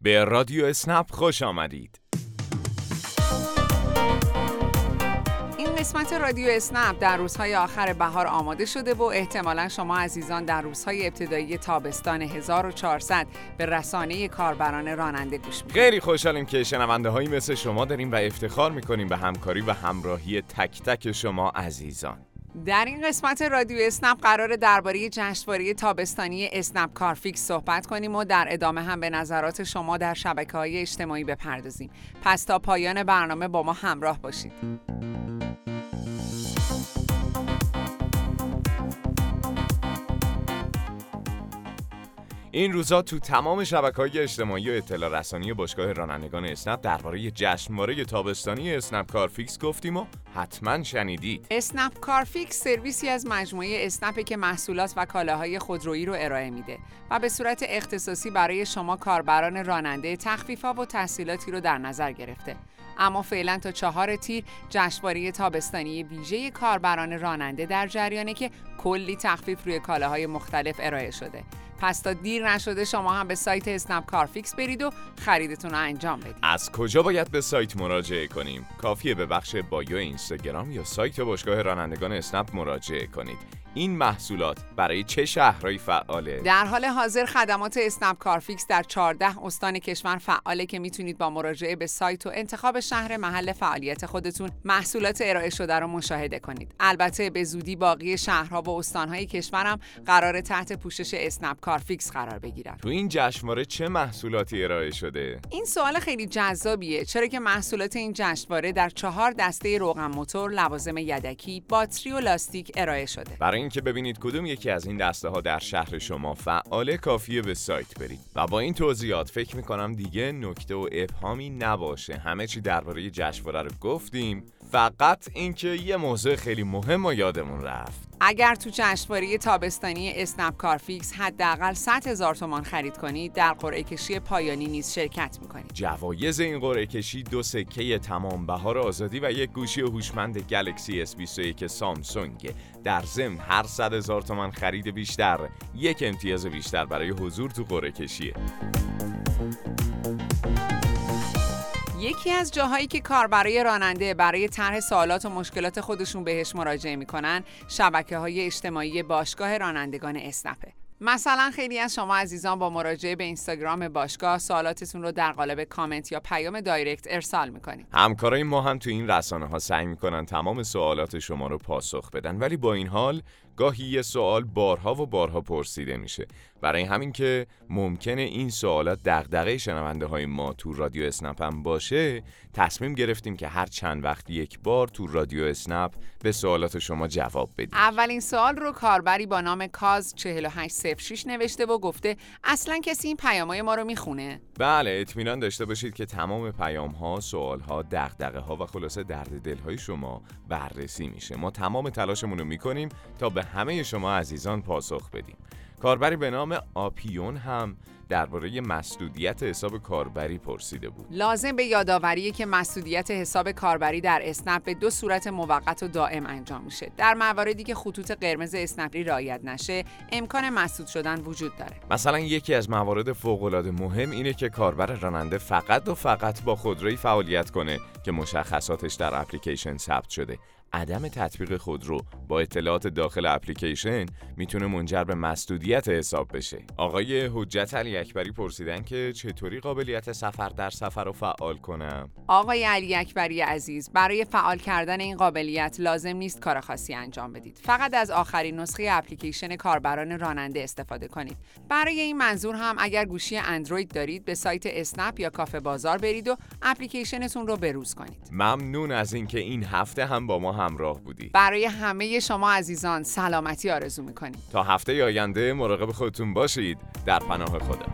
به رادیو اسنپ خوش آمدید. این قسمت رادیو اسنپ در روزهای آخر بهار آماده شده و احتمالا شما عزیزان در روزهای ابتدایی تابستان 1400 به رسانه کاربران راننده گوش می‌کنید. خیلی خوشحالیم که شنونده هایی مثل شما داریم و افتخار می‌کنیم به همکاری و همراهی تک تک شما عزیزان. در این قسمت رادیو اسنپ قرار درباره جشنواره تابستانی اسنپ کارفیکس صحبت کنیم و در ادامه هم به نظرات شما در شبکه های اجتماعی بپردازیم. پس تا پایان برنامه با ما همراه باشید. این روزا تو تمام شبکه های اجتماعی و اطلاع رسانی باشگاه رانندگان اسنپ درباره جشنواره تابستانی اسنپ کارفیکس گفتیم و حتما شنیدید. اسنپ کارفیکس سرویسی از مجموعه اسنپه که محصولات و کالاهای خودرویی رو ارائه میده و به صورت اختصاصی برای شما کاربران راننده تخفیفا و تحصیلاتی رو در نظر گرفته. اما فعلا تا چهار تیر جشنواره تابستانی ویژه کاربران راننده در جریانه که کلی تخفیف روی کالاهای مختلف ارائه شده. پس تا دیر نشده شما هم به سایت اسنپ کارفیکس برید و خریدتون رو انجام بدید. از کجا باید به سایت مراجعه کنیم؟ کافیه به بخش bio اینستاگرام یا سایت باشگاه رانندگان اسنپ مراجعه کنید. این محصولات برای چه شهرهایی فعاله؟ در حال حاضر خدمات اسنپ کارفیکس در 14 استان کشور فعاله که می‌تونید با مراجعه به سایت و انتخاب شهر محل فعالیت خودتون محصولات ارائه شده رو مشاهده کنید. البته به زودی باقی شهرها و استانهای کشورم قرار تحت پوشش اسنپ کارفیکس قرار بگیرن. تو این جشنواره چه محصولاتی ارائه شده؟ این سوال خیلی جذابیه چرا که محصولات این جشنواره در چهار دسته روغن موتور، لوازم یدکی، باتری و لاستیک ارائه شده. برای اینکه ببینید کدوم یکی از این دسته ها در شهر شما فعاله کافیه به سایت برید. و با این توضیحات فکر می‌کنم دیگه نکته و ابهامی نباشه. همه چی درباره جشنواره رو گفتیم. فقط اینکه یه موضوع خیلی مهم و یادمون رفت. اگر تو جشنواره تابستانی اسنپ کارفیکس حداقل 100 هزار تومان خرید کنید در قرعه کشی پایانی نیز شرکت می‌کنید جوایز این قرعه کشی دو سکه تمام بهار آزادی و یک گوشی هوشمند گلکسی S21 سامسونگ. در ضمن هر 100 هزار تومان خرید بیشتر. یک امتیاز بیشتر برای حضور تو قرعه کشیه یکی از جاهایی که کار برای راننده برای طرح سوالات و مشکلات خودشون بهش مراجعه می‌کنن شبکه های اجتماعی باشگاه رانندگان اسنپه. مثلا خیلی از شما عزیزان با مراجعه به اینستاگرام باشگاه سوالاتتون رو در قالب کامنت یا پیام دایرکت ارسال می‌کنید. همکارای ما هم تو این رسانه ها سعی می‌کنن تمام سوالات شما رو پاسخ بدن ولی با این حال گاهی یه سوال بارها و بارها پرسیده میشه. برای همین که ممکنه این سوالات دغدغه شنونده های ما تو رادیو اسنپ هم باشه تصمیم گرفتیم که هر چند وقت یک بار تو رادیو اسنپ به سوالات شما جواب بدیم. اولین سوال رو کاربری با نام کاز 4806 نوشته و گفته اصلا کسی این پیامای ما رو می‌خونه؟ بله اطمینان داشته باشید که تمام پیام ها سوال ها دغدغه ها و خلاصه درد دل های شما بررسی میشه. ما تمام تلاشمون رو می‌کنیم تا به همه شما عزیزان پاسخ بدیم کاربری به نام آپیون هم درباره مسدودیت حساب کاربری پرسیده بود. لازم به یادآوری که مسدودیت حساب کاربری در اسنپ به دو صورت موقت و دائم انجام میشه. در مواردی که خطوط قرمز اسنپی رعایت نشه، امکان مسدود شدن وجود داره. مثلا یکی از موارد فوق العاده مهم اینه که کاربر راننده فقط و فقط با خودروی فعالیت کنه که مشخصاتش در اپلیکیشن ثبت شده. عدم تطبیق خودرو با اطلاعات داخل اپلیکیشن می‌تونه منجر به مسدودیت حساب بشه. آقای حجت علی اکبری پرسیدن که چطوری قابلیت سفر در سفر رو فعال کنم؟ آقای علی اکبری عزیز برای فعال کردن این قابلیت لازم نیست کار خاصی انجام بدید. فقط از آخرین نسخه اپلیکیشن کاربران راننده استفاده کنید. برای این منظور هم اگر گوشی اندروید دارید به سایت اسنپ یا کافه بازار برید و اپلیکیشنتون رو بروز کنید. ممنون از اینکه این هفته هم با ما همراه بودی. برای همه شما عزیزان سلامتی آرزو می‌کنیم. تا هفته آینده مراقب خودتون باشید در پناه خدا.